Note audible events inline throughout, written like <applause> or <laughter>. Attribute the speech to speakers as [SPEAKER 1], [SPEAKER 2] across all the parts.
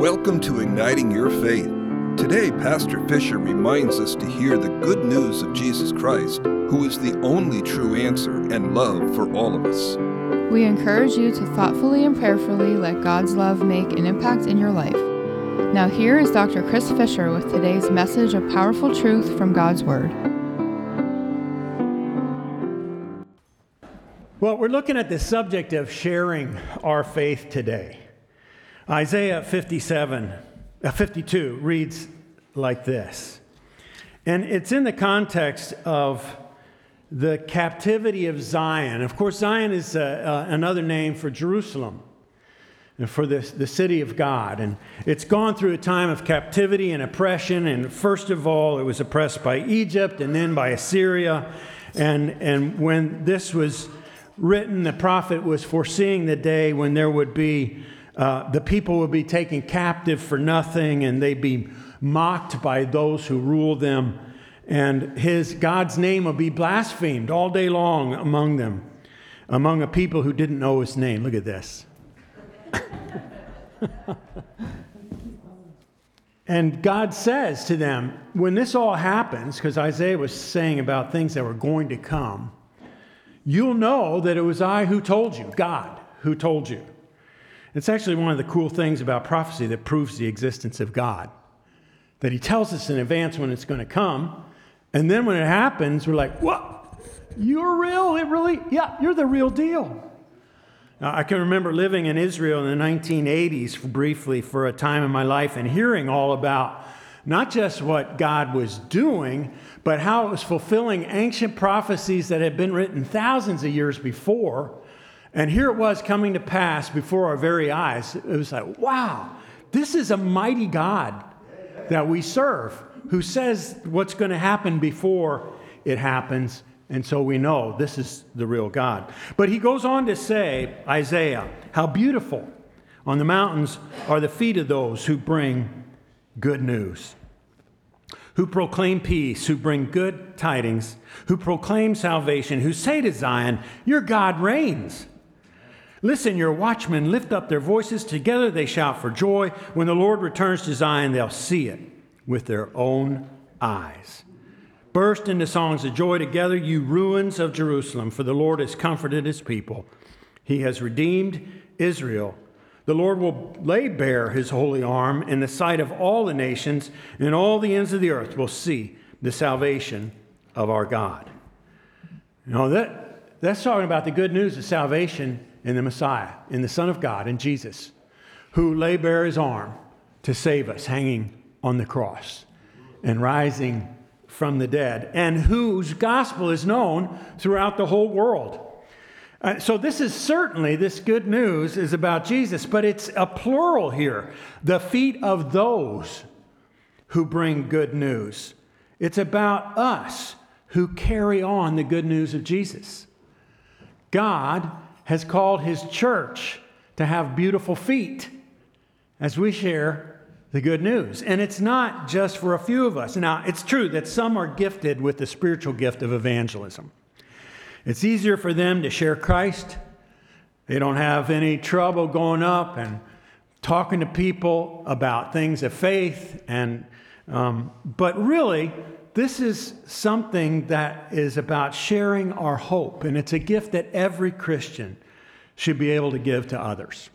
[SPEAKER 1] Welcome to Igniting Your Faith. Today, Pastor Fisher reminds us to hear the good news of Jesus Christ, who is the only true answer and love for all of us.
[SPEAKER 2] We encourage you to thoughtfully and prayerfully let God's love make an impact in your life. Now, here is Dr. Chris Fisher with today's message of powerful truth from God's Word.
[SPEAKER 3] Well, we're looking at the subject of sharing our faith today. Isaiah 57, uh, 52 reads like this. And it's in the context of the captivity of Zion. Of course, Zion is uh, uh, another name for Jerusalem, and for the, the city of God. And it's gone through a time of captivity and oppression. And first of all, it was oppressed by Egypt and then by Assyria. And, and when this was written, the prophet was foreseeing the day when there would be, uh, the people would be taken captive for nothing and they'd be mocked by those who rule them. And his, God's name would be blasphemed all day long among them, among a people who didn't know his name. Look at this. <laughs> and God says to them, when this all happens, because Isaiah was saying about things that were going to come, you'll know that it was I who told you, God who told you. It's actually one of the cool things about prophecy that proves the existence of God. That He tells us in advance when it's going to come, and then when it happens, we're like, what? You're real? It really? Yeah, you're the real deal. Now, I can remember living in Israel in the 1980s briefly for a time in my life and hearing all about not just what God was doing, but how it was fulfilling ancient prophecies that had been written thousands of years before. And here it was coming to pass before our very eyes. It was like, wow, this is a mighty God that we serve who says what's going to happen before it happens. And so we know this is the real God. But he goes on to say, Isaiah, how beautiful on the mountains are the feet of those who bring good news who proclaim peace, who bring good tidings, who proclaim salvation, who say to Zion, Your God reigns. Listen, your watchmen lift up their voices. Together they shout for joy. When the Lord returns to Zion, they'll see it with their own eyes. Burst into songs of joy together, you ruins of Jerusalem, for the Lord has comforted his people. He has redeemed Israel the Lord will lay bare his holy arm in the sight of all the nations, and all the ends of the earth will see the salvation of our God. You know, that, that's talking about the good news of salvation in the Messiah, in the Son of God, in Jesus, who lay bare his arm to save us, hanging on the cross and rising from the dead, and whose gospel is known throughout the whole world. Uh, so, this is certainly, this good news is about Jesus, but it's a plural here the feet of those who bring good news. It's about us who carry on the good news of Jesus. God has called his church to have beautiful feet as we share the good news. And it's not just for a few of us. Now, it's true that some are gifted with the spiritual gift of evangelism. It's easier for them to share Christ. They don't have any trouble going up and talking to people about things of faith. And, um, but really, this is something that is about sharing our hope, and it's a gift that every Christian should be able to give to others.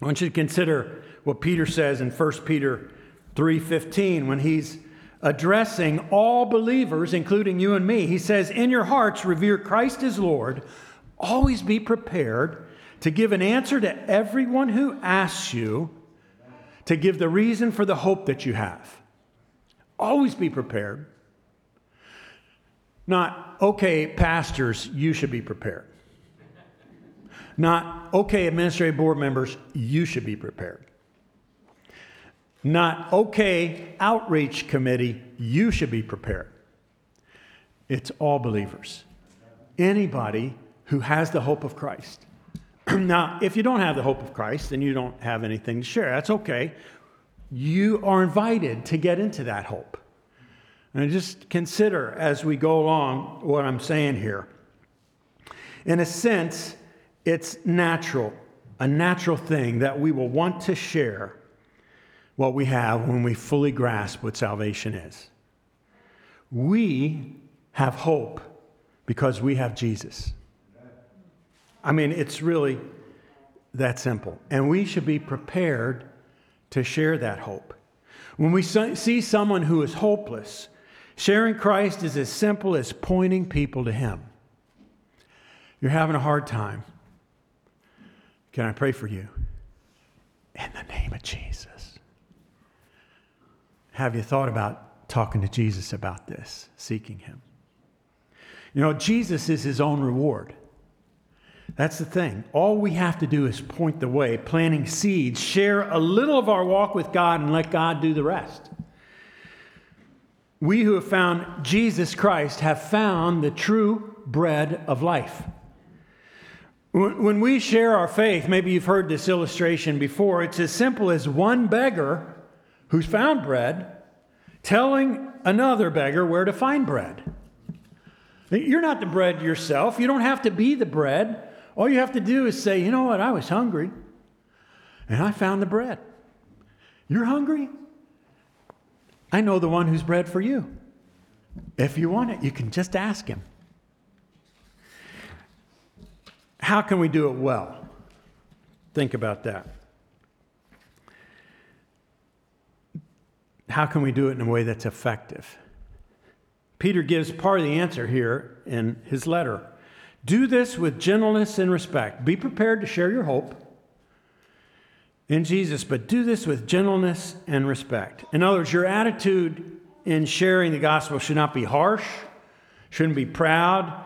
[SPEAKER 3] I want you to consider what Peter says in 1 Peter 3:15 when he's addressing all believers, including you and me. He says, In your hearts, revere Christ as Lord. Always be prepared to give an answer to everyone who asks you to give the reason for the hope that you have. Always be prepared. Not, okay, pastors, you should be prepared. Not, okay, administrative board members, you should be prepared. Not, okay, outreach committee, you should be prepared. It's all believers. Anybody who has the hope of Christ. <clears throat> now, if you don't have the hope of Christ, then you don't have anything to share. That's okay. You are invited to get into that hope. And just consider as we go along what I'm saying here. In a sense, it's natural, a natural thing that we will want to share what we have when we fully grasp what salvation is. We have hope because we have Jesus. I mean, it's really that simple. And we should be prepared to share that hope. When we see someone who is hopeless, sharing Christ is as simple as pointing people to Him. You're having a hard time. Can I pray for you? In the name of Jesus. Have you thought about talking to Jesus about this, seeking Him? You know, Jesus is His own reward. That's the thing. All we have to do is point the way, planting seeds, share a little of our walk with God, and let God do the rest. We who have found Jesus Christ have found the true bread of life. When we share our faith, maybe you've heard this illustration before, it's as simple as one beggar who's found bread telling another beggar where to find bread. You're not the bread yourself. You don't have to be the bread. All you have to do is say, you know what, I was hungry and I found the bread. You're hungry? I know the one who's bread for you. If you want it, you can just ask him. How can we do it well? Think about that. How can we do it in a way that's effective? Peter gives part of the answer here in his letter. Do this with gentleness and respect. Be prepared to share your hope in Jesus, but do this with gentleness and respect. In other words, your attitude in sharing the gospel should not be harsh, shouldn't be proud.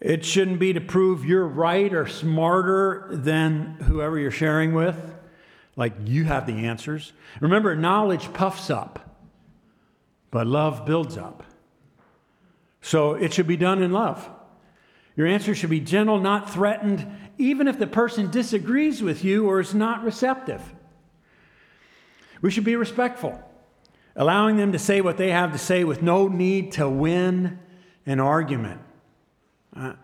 [SPEAKER 3] It shouldn't be to prove you're right or smarter than whoever you're sharing with, like you have the answers. Remember, knowledge puffs up, but love builds up. So it should be done in love. Your answer should be gentle, not threatened, even if the person disagrees with you or is not receptive. We should be respectful, allowing them to say what they have to say with no need to win an argument. Uh,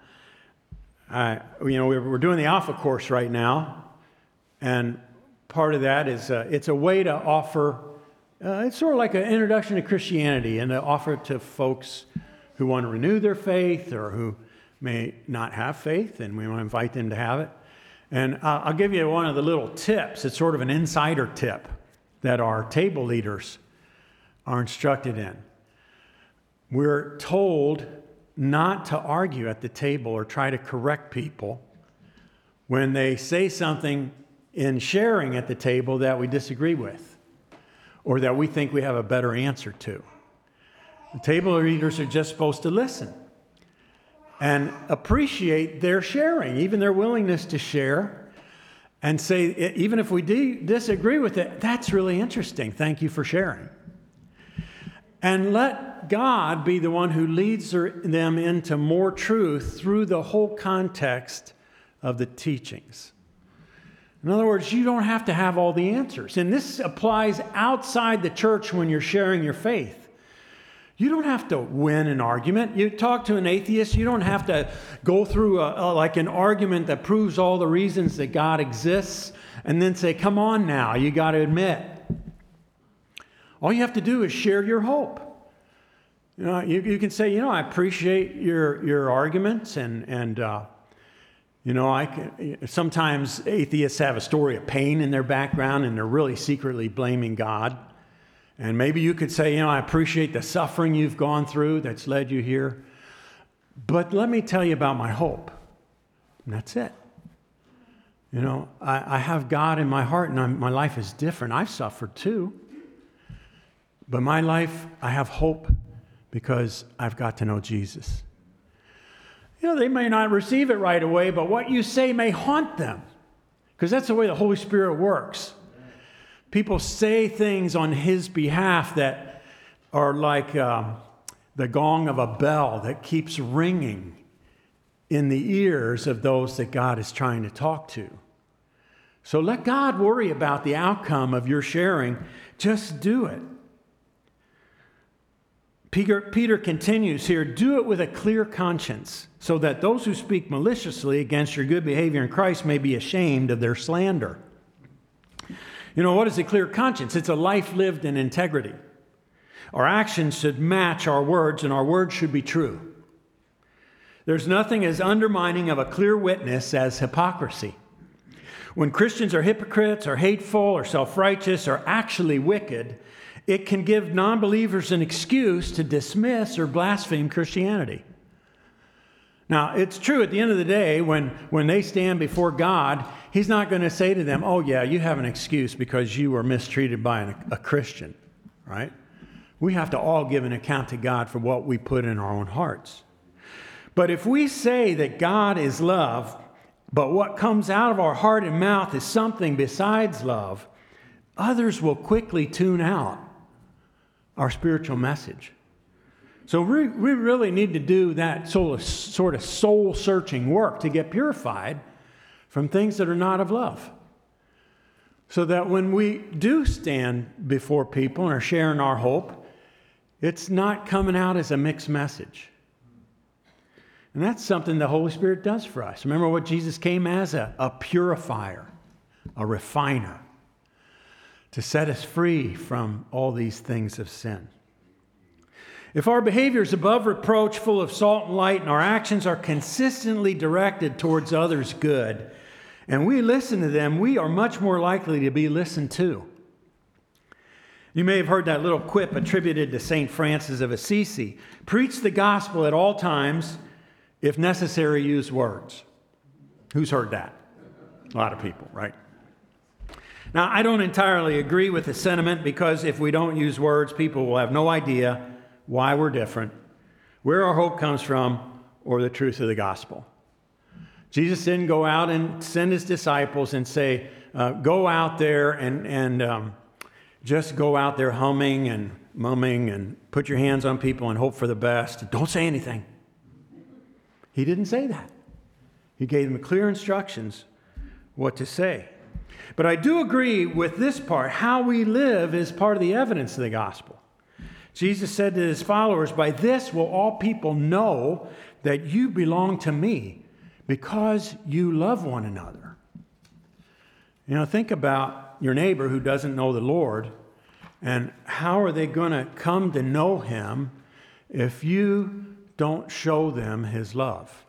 [SPEAKER 3] I, you know, we're doing the Alpha course right now, and part of that is uh, it's a way to offer. Uh, it's sort of like an introduction to Christianity, and to offer it to folks who want to renew their faith or who may not have faith, and we want to invite them to have it. And uh, I'll give you one of the little tips. It's sort of an insider tip that our table leaders are instructed in. We're told not to argue at the table or try to correct people when they say something in sharing at the table that we disagree with or that we think we have a better answer to. The table leaders are just supposed to listen and appreciate their sharing, even their willingness to share, and say, even if we disagree with it, that's really interesting. Thank you for sharing. And let God be the one who leads them into more truth through the whole context of the teachings. In other words, you don't have to have all the answers. And this applies outside the church when you're sharing your faith. You don't have to win an argument. You talk to an atheist, you don't have to go through a, a, like an argument that proves all the reasons that God exists and then say, come on now, you got to admit. All you have to do is share your hope. You know, you, you can say, you know, I appreciate your, your arguments and, and uh, you know, I can, sometimes atheists have a story of pain in their background and they're really secretly blaming God. And maybe you could say, you know, I appreciate the suffering you've gone through that's led you here. But let me tell you about my hope. And that's it. You know, I, I have God in my heart and I'm, my life is different. I've suffered too. But my life, I have hope because I've got to know Jesus. You know, they may not receive it right away, but what you say may haunt them because that's the way the Holy Spirit works people say things on his behalf that are like um, the gong of a bell that keeps ringing in the ears of those that God is trying to talk to. So let God worry about the outcome of your sharing. Just do it. Peter, Peter continues here do it with a clear conscience, so that those who speak maliciously against your good behavior in Christ may be ashamed of their slander. You know, what is a clear conscience? It's a life lived in integrity. Our actions should match our words, and our words should be true. There's nothing as undermining of a clear witness as hypocrisy. When Christians are hypocrites or hateful or self righteous or actually wicked, it can give non believers an excuse to dismiss or blaspheme Christianity. Now, it's true at the end of the day, when, when they stand before God, He's not going to say to them, Oh, yeah, you have an excuse because you were mistreated by an, a Christian, right? We have to all give an account to God for what we put in our own hearts. But if we say that God is love, but what comes out of our heart and mouth is something besides love, others will quickly tune out our spiritual message. So we, we really need to do that sort of, soul searching work to get purified from things that are not of love. So that when we do stand before people and are sharing our hope, it's not coming out as a mixed message. And that's something the Holy Spirit does for us. Remember what Jesus came as? A, a purifier, a refiner, to set us free from all these things of sin. If our behavior is above reproach, full of salt and light, and our actions are consistently directed towards others' good, and we listen to them, we are much more likely to be listened to. You may have heard that little quip attributed to St. Francis of Assisi preach the gospel at all times, if necessary, use words. Who's heard that? A lot of people, right? Now, I don't entirely agree with the sentiment because if we don't use words, people will have no idea why we're different, where our hope comes from, or the truth of the gospel. Jesus didn't go out and send his disciples and say, uh, go out there and, and um, just go out there humming and mumming and put your hands on people and hope for the best. Don't say anything. He didn't say that. He gave them clear instructions what to say. But I do agree with this part. How we live is part of the evidence of the gospel. Jesus said to his followers, By this will all people know that you belong to me because you love one another. You know, think about your neighbor who doesn't know the Lord and how are they going to come to know him if you don't show them his love?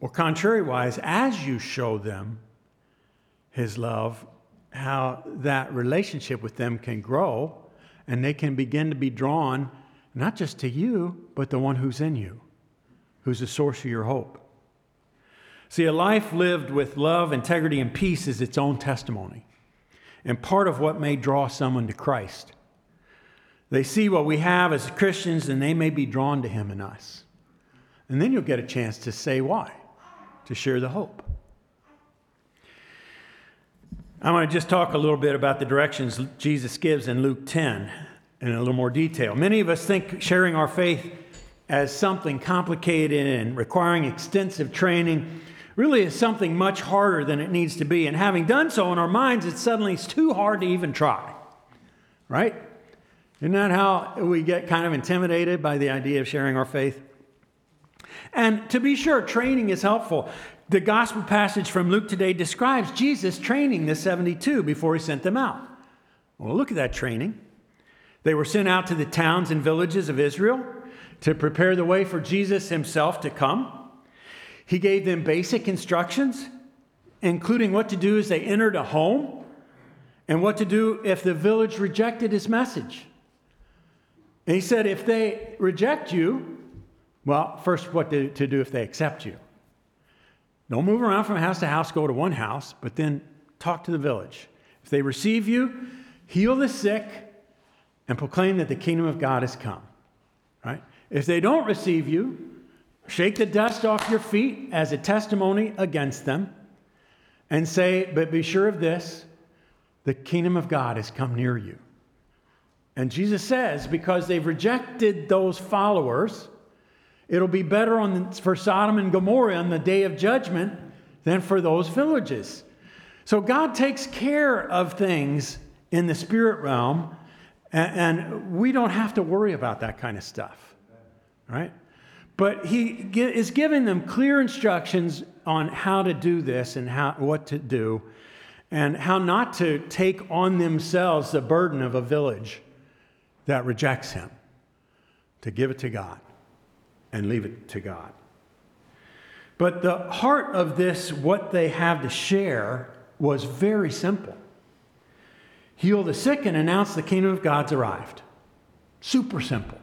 [SPEAKER 3] Or, contrariwise, as you show them his love, how that relationship with them can grow and they can begin to be drawn not just to you, but the one who's in you, who's the source of your hope. See, a life lived with love, integrity, and peace is its own testimony, and part of what may draw someone to Christ. They see what we have as Christians, and they may be drawn to Him and us. And then you'll get a chance to say why, to share the hope. I want to just talk a little bit about the directions Jesus gives in Luke 10 in a little more detail. Many of us think sharing our faith as something complicated and requiring extensive training really is something much harder than it needs to be. And having done so in our minds, it's suddenly it's too hard to even try. Right? Isn't that how we get kind of intimidated by the idea of sharing our faith? And to be sure, training is helpful. The gospel passage from Luke today describes Jesus training the 72 before he sent them out. Well, look at that training. They were sent out to the towns and villages of Israel to prepare the way for Jesus himself to come. He gave them basic instructions, including what to do as they entered a home and what to do if the village rejected his message. And he said, if they reject you, well, first, what to, to do if they accept you. Don't move around from house to house, go to one house, but then talk to the village. If they receive you, heal the sick and proclaim that the kingdom of God has come. Right? If they don't receive you, shake the dust off your feet as a testimony against them and say, But be sure of this the kingdom of God has come near you. And Jesus says, because they've rejected those followers, It'll be better on, for Sodom and Gomorrah on the day of judgment than for those villages. So God takes care of things in the spirit realm, and, and we don't have to worry about that kind of stuff, right? But He is giving them clear instructions on how to do this and how, what to do. and how not to take on themselves the burden of a village that rejects him, to give it to God and leave it to God. But the heart of this, what they have to share, was very simple heal the sick and announce the kingdom of God's arrived. Super simple.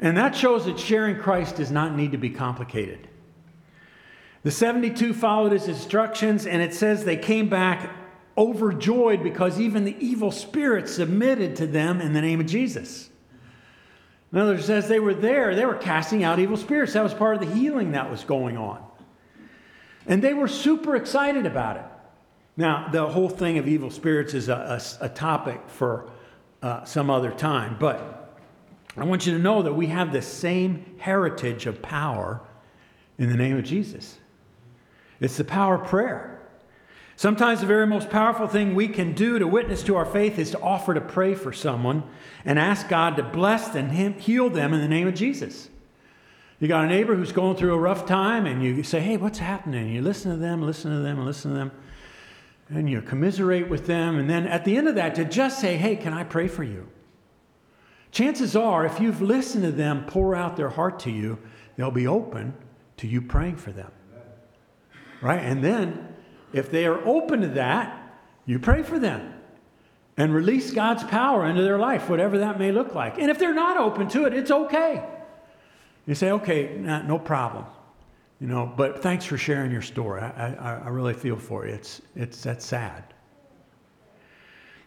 [SPEAKER 3] And that shows that sharing Christ does not need to be complicated. The 72 followed his instructions, and it says they came back overjoyed because even the evil spirits submitted to them in the name of Jesus. In other words, as they were there, they were casting out evil spirits. That was part of the healing that was going on. And they were super excited about it. Now, the whole thing of evil spirits is a, a, a topic for uh, some other time, but I want you to know that we have the same heritage of power in the name of Jesus. It's the power of prayer. Sometimes the very most powerful thing we can do to witness to our faith is to offer to pray for someone and ask God to bless and heal them in the name of Jesus. You got a neighbor who's going through a rough time, and you say, Hey, what's happening? You listen to them, listen to them, and listen to them, and you commiserate with them. And then at the end of that, to just say, Hey, can I pray for you? Chances are, if you've listened to them pour out their heart to you, they'll be open to you praying for them right? And then if they are open to that, you pray for them and release God's power into their life, whatever that may look like. And if they're not open to it, it's okay. You say, okay, nah, no problem. You know, but thanks for sharing your story. I, I, I really feel for you. It's, it's, that's sad.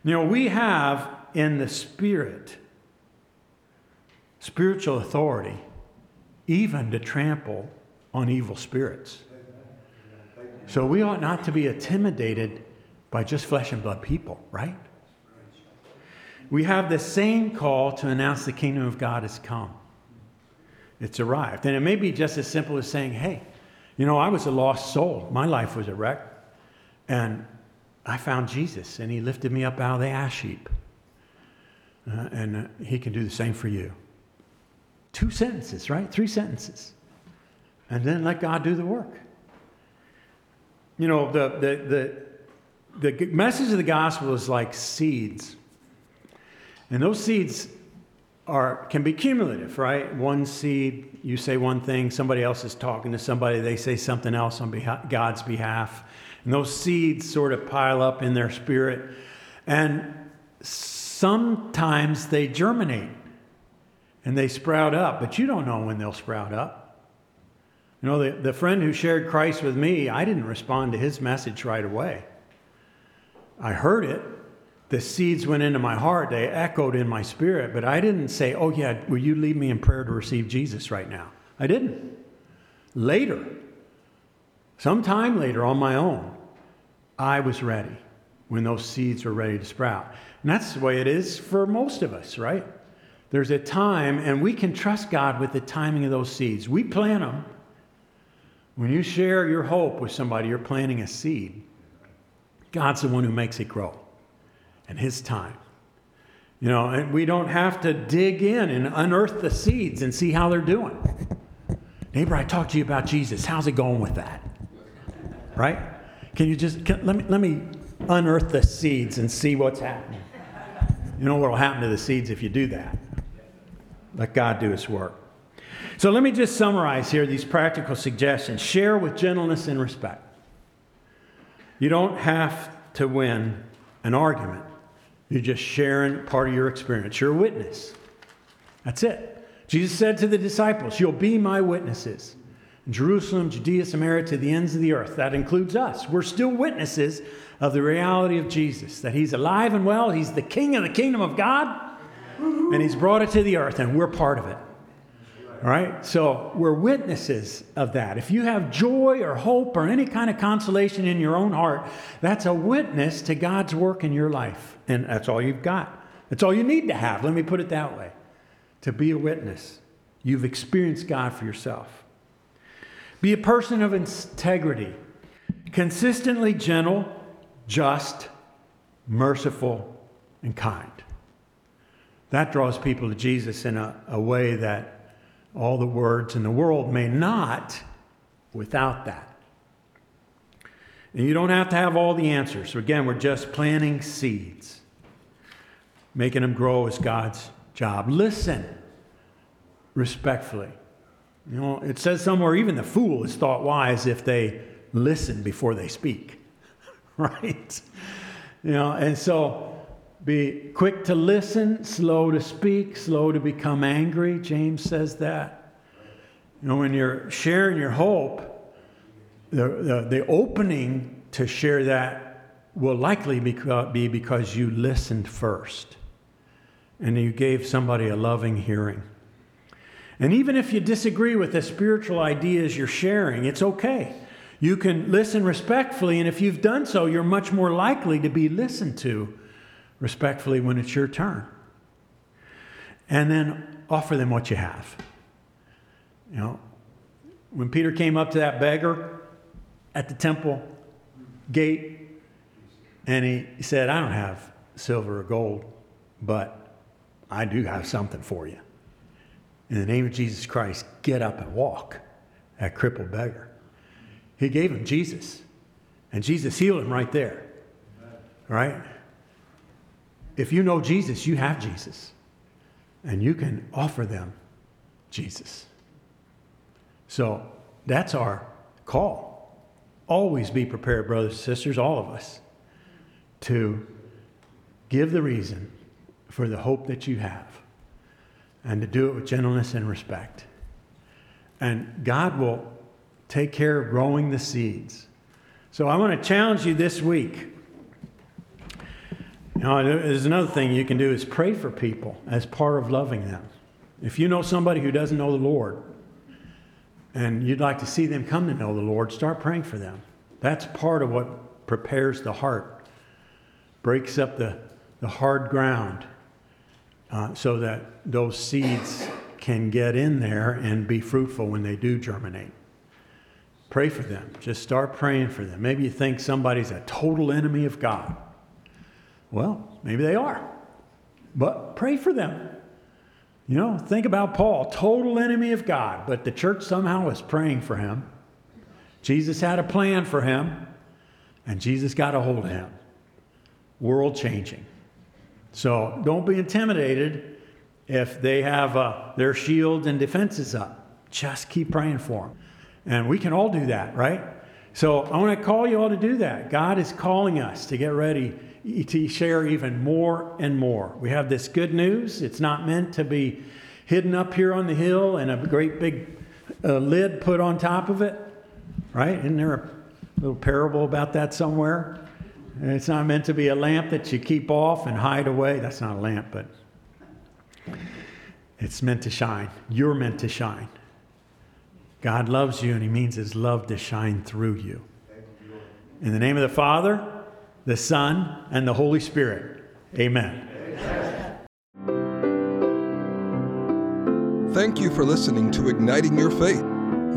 [SPEAKER 3] You know, we have in the Spirit spiritual authority even to trample on evil spirits. So we ought not to be intimidated by just flesh and blood people, right? We have the same call to announce the kingdom of God has come. It's arrived. And it may be just as simple as saying, hey, you know, I was a lost soul. My life was a wreck. And I found Jesus, and he lifted me up out of the ash heap. Uh, and uh, he can do the same for you. Two sentences, right? Three sentences. And then let God do the work. You know, the, the, the, the message of the gospel is like seeds. And those seeds are, can be cumulative, right? One seed, you say one thing, somebody else is talking to somebody, they say something else on God's behalf. And those seeds sort of pile up in their spirit. And sometimes they germinate and they sprout up, but you don't know when they'll sprout up. You know, the, the friend who shared Christ with me, I didn't respond to his message right away. I heard it. The seeds went into my heart, they echoed in my spirit, but I didn't say, Oh, yeah, will you lead me in prayer to receive Jesus right now? I didn't. Later, sometime later on my own, I was ready when those seeds were ready to sprout. And that's the way it is for most of us, right? There's a time, and we can trust God with the timing of those seeds. We plant them, when you share your hope with somebody, you're planting a seed. God's the one who makes it grow, and His time. You know, and we don't have to dig in and unearth the seeds and see how they're doing. Neighbor, I talked to you about Jesus. How's it going with that? Right? Can you just can, let me let me unearth the seeds and see what's happening? You know what will happen to the seeds if you do that? Let God do His work. So let me just summarize here these practical suggestions. Share with gentleness and respect. You don't have to win an argument. You're just sharing part of your experience. You're a witness. That's it. Jesus said to the disciples, You'll be my witnesses in Jerusalem, Judea, Samaria, to the ends of the earth. That includes us. We're still witnesses of the reality of Jesus, that He's alive and well, He's the King of the kingdom of God, and He's brought it to the earth, and we're part of it. All right? So we're witnesses of that. If you have joy or hope or any kind of consolation in your own heart, that's a witness to God's work in your life. And that's all you've got. That's all you need to have. Let me put it that way to be a witness. You've experienced God for yourself. Be a person of integrity, consistently gentle, just, merciful, and kind. That draws people to Jesus in a, a way that all the words in the world may not without that. And you don't have to have all the answers. So again, we're just planting seeds. Making them grow is God's job. Listen respectfully. You know, it says somewhere even the fool is thought wise if they listen before they speak. <laughs> right? You know, and so be quick to listen, slow to speak, slow to become angry. James says that. You know, when you're sharing your hope, the, the, the opening to share that will likely uh, be because you listened first and you gave somebody a loving hearing. And even if you disagree with the spiritual ideas you're sharing, it's okay. You can listen respectfully, and if you've done so, you're much more likely to be listened to respectfully when it's your turn. And then offer them what you have. You know, when Peter came up to that beggar at the temple gate, and he said, I don't have silver or gold, but I do have something for you. In the name of Jesus Christ, get up and walk. That crippled beggar. He gave him Jesus, and Jesus healed him right there. Right? If you know Jesus, you have Jesus, and you can offer them Jesus. So that's our call. Always be prepared, brothers and sisters, all of us, to give the reason for the hope that you have and to do it with gentleness and respect. And God will take care of growing the seeds. So I want to challenge you this week. You know, there's another thing you can do is pray for people as part of loving them. If you know somebody who doesn't know the Lord and you'd like to see them come to know the Lord, start praying for them. That's part of what prepares the heart, breaks up the, the hard ground uh, so that those seeds can get in there and be fruitful when they do germinate. Pray for them. Just start praying for them. Maybe you think somebody's a total enemy of God. Well, maybe they are. But pray for them. You know, think about Paul, total enemy of God, but the church somehow was praying for him. Jesus had a plan for him, and Jesus got a hold of him. World changing. So don't be intimidated if they have uh, their shields and defenses up. Just keep praying for them. And we can all do that, right? So I want to call you all to do that. God is calling us to get ready to share even more and more. We have this good news. It's not meant to be hidden up here on the hill and a great big uh, lid put on top of it, right? Isn't there a little parable about that somewhere? It's not meant to be a lamp that you keep off and hide away. That's not a lamp, but it's meant to shine. You're meant to shine. God loves you, and He means His love to shine through you. In the name of the Father, the Son, and the Holy Spirit. Amen.
[SPEAKER 1] Thank you for listening to Igniting Your Faith.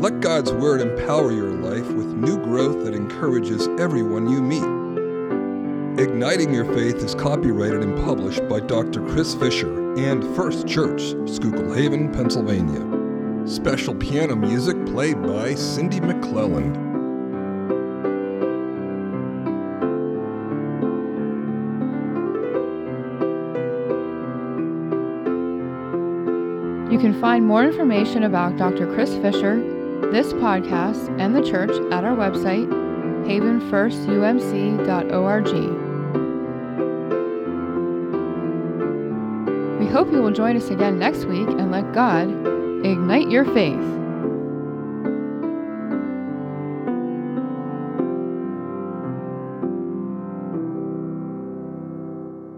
[SPEAKER 1] Let God's Word empower your life with new growth that encourages everyone you meet. Igniting Your Faith is copyrighted and published by Dr. Chris Fisher and First Church, Schuylkill Haven, Pennsylvania. Special piano music played by Cindy McClelland.
[SPEAKER 2] Can find more information about Dr. Chris Fisher, this podcast, and the church at our website, havenfirstumc.org. We hope you will join us again next week and let God ignite your faith.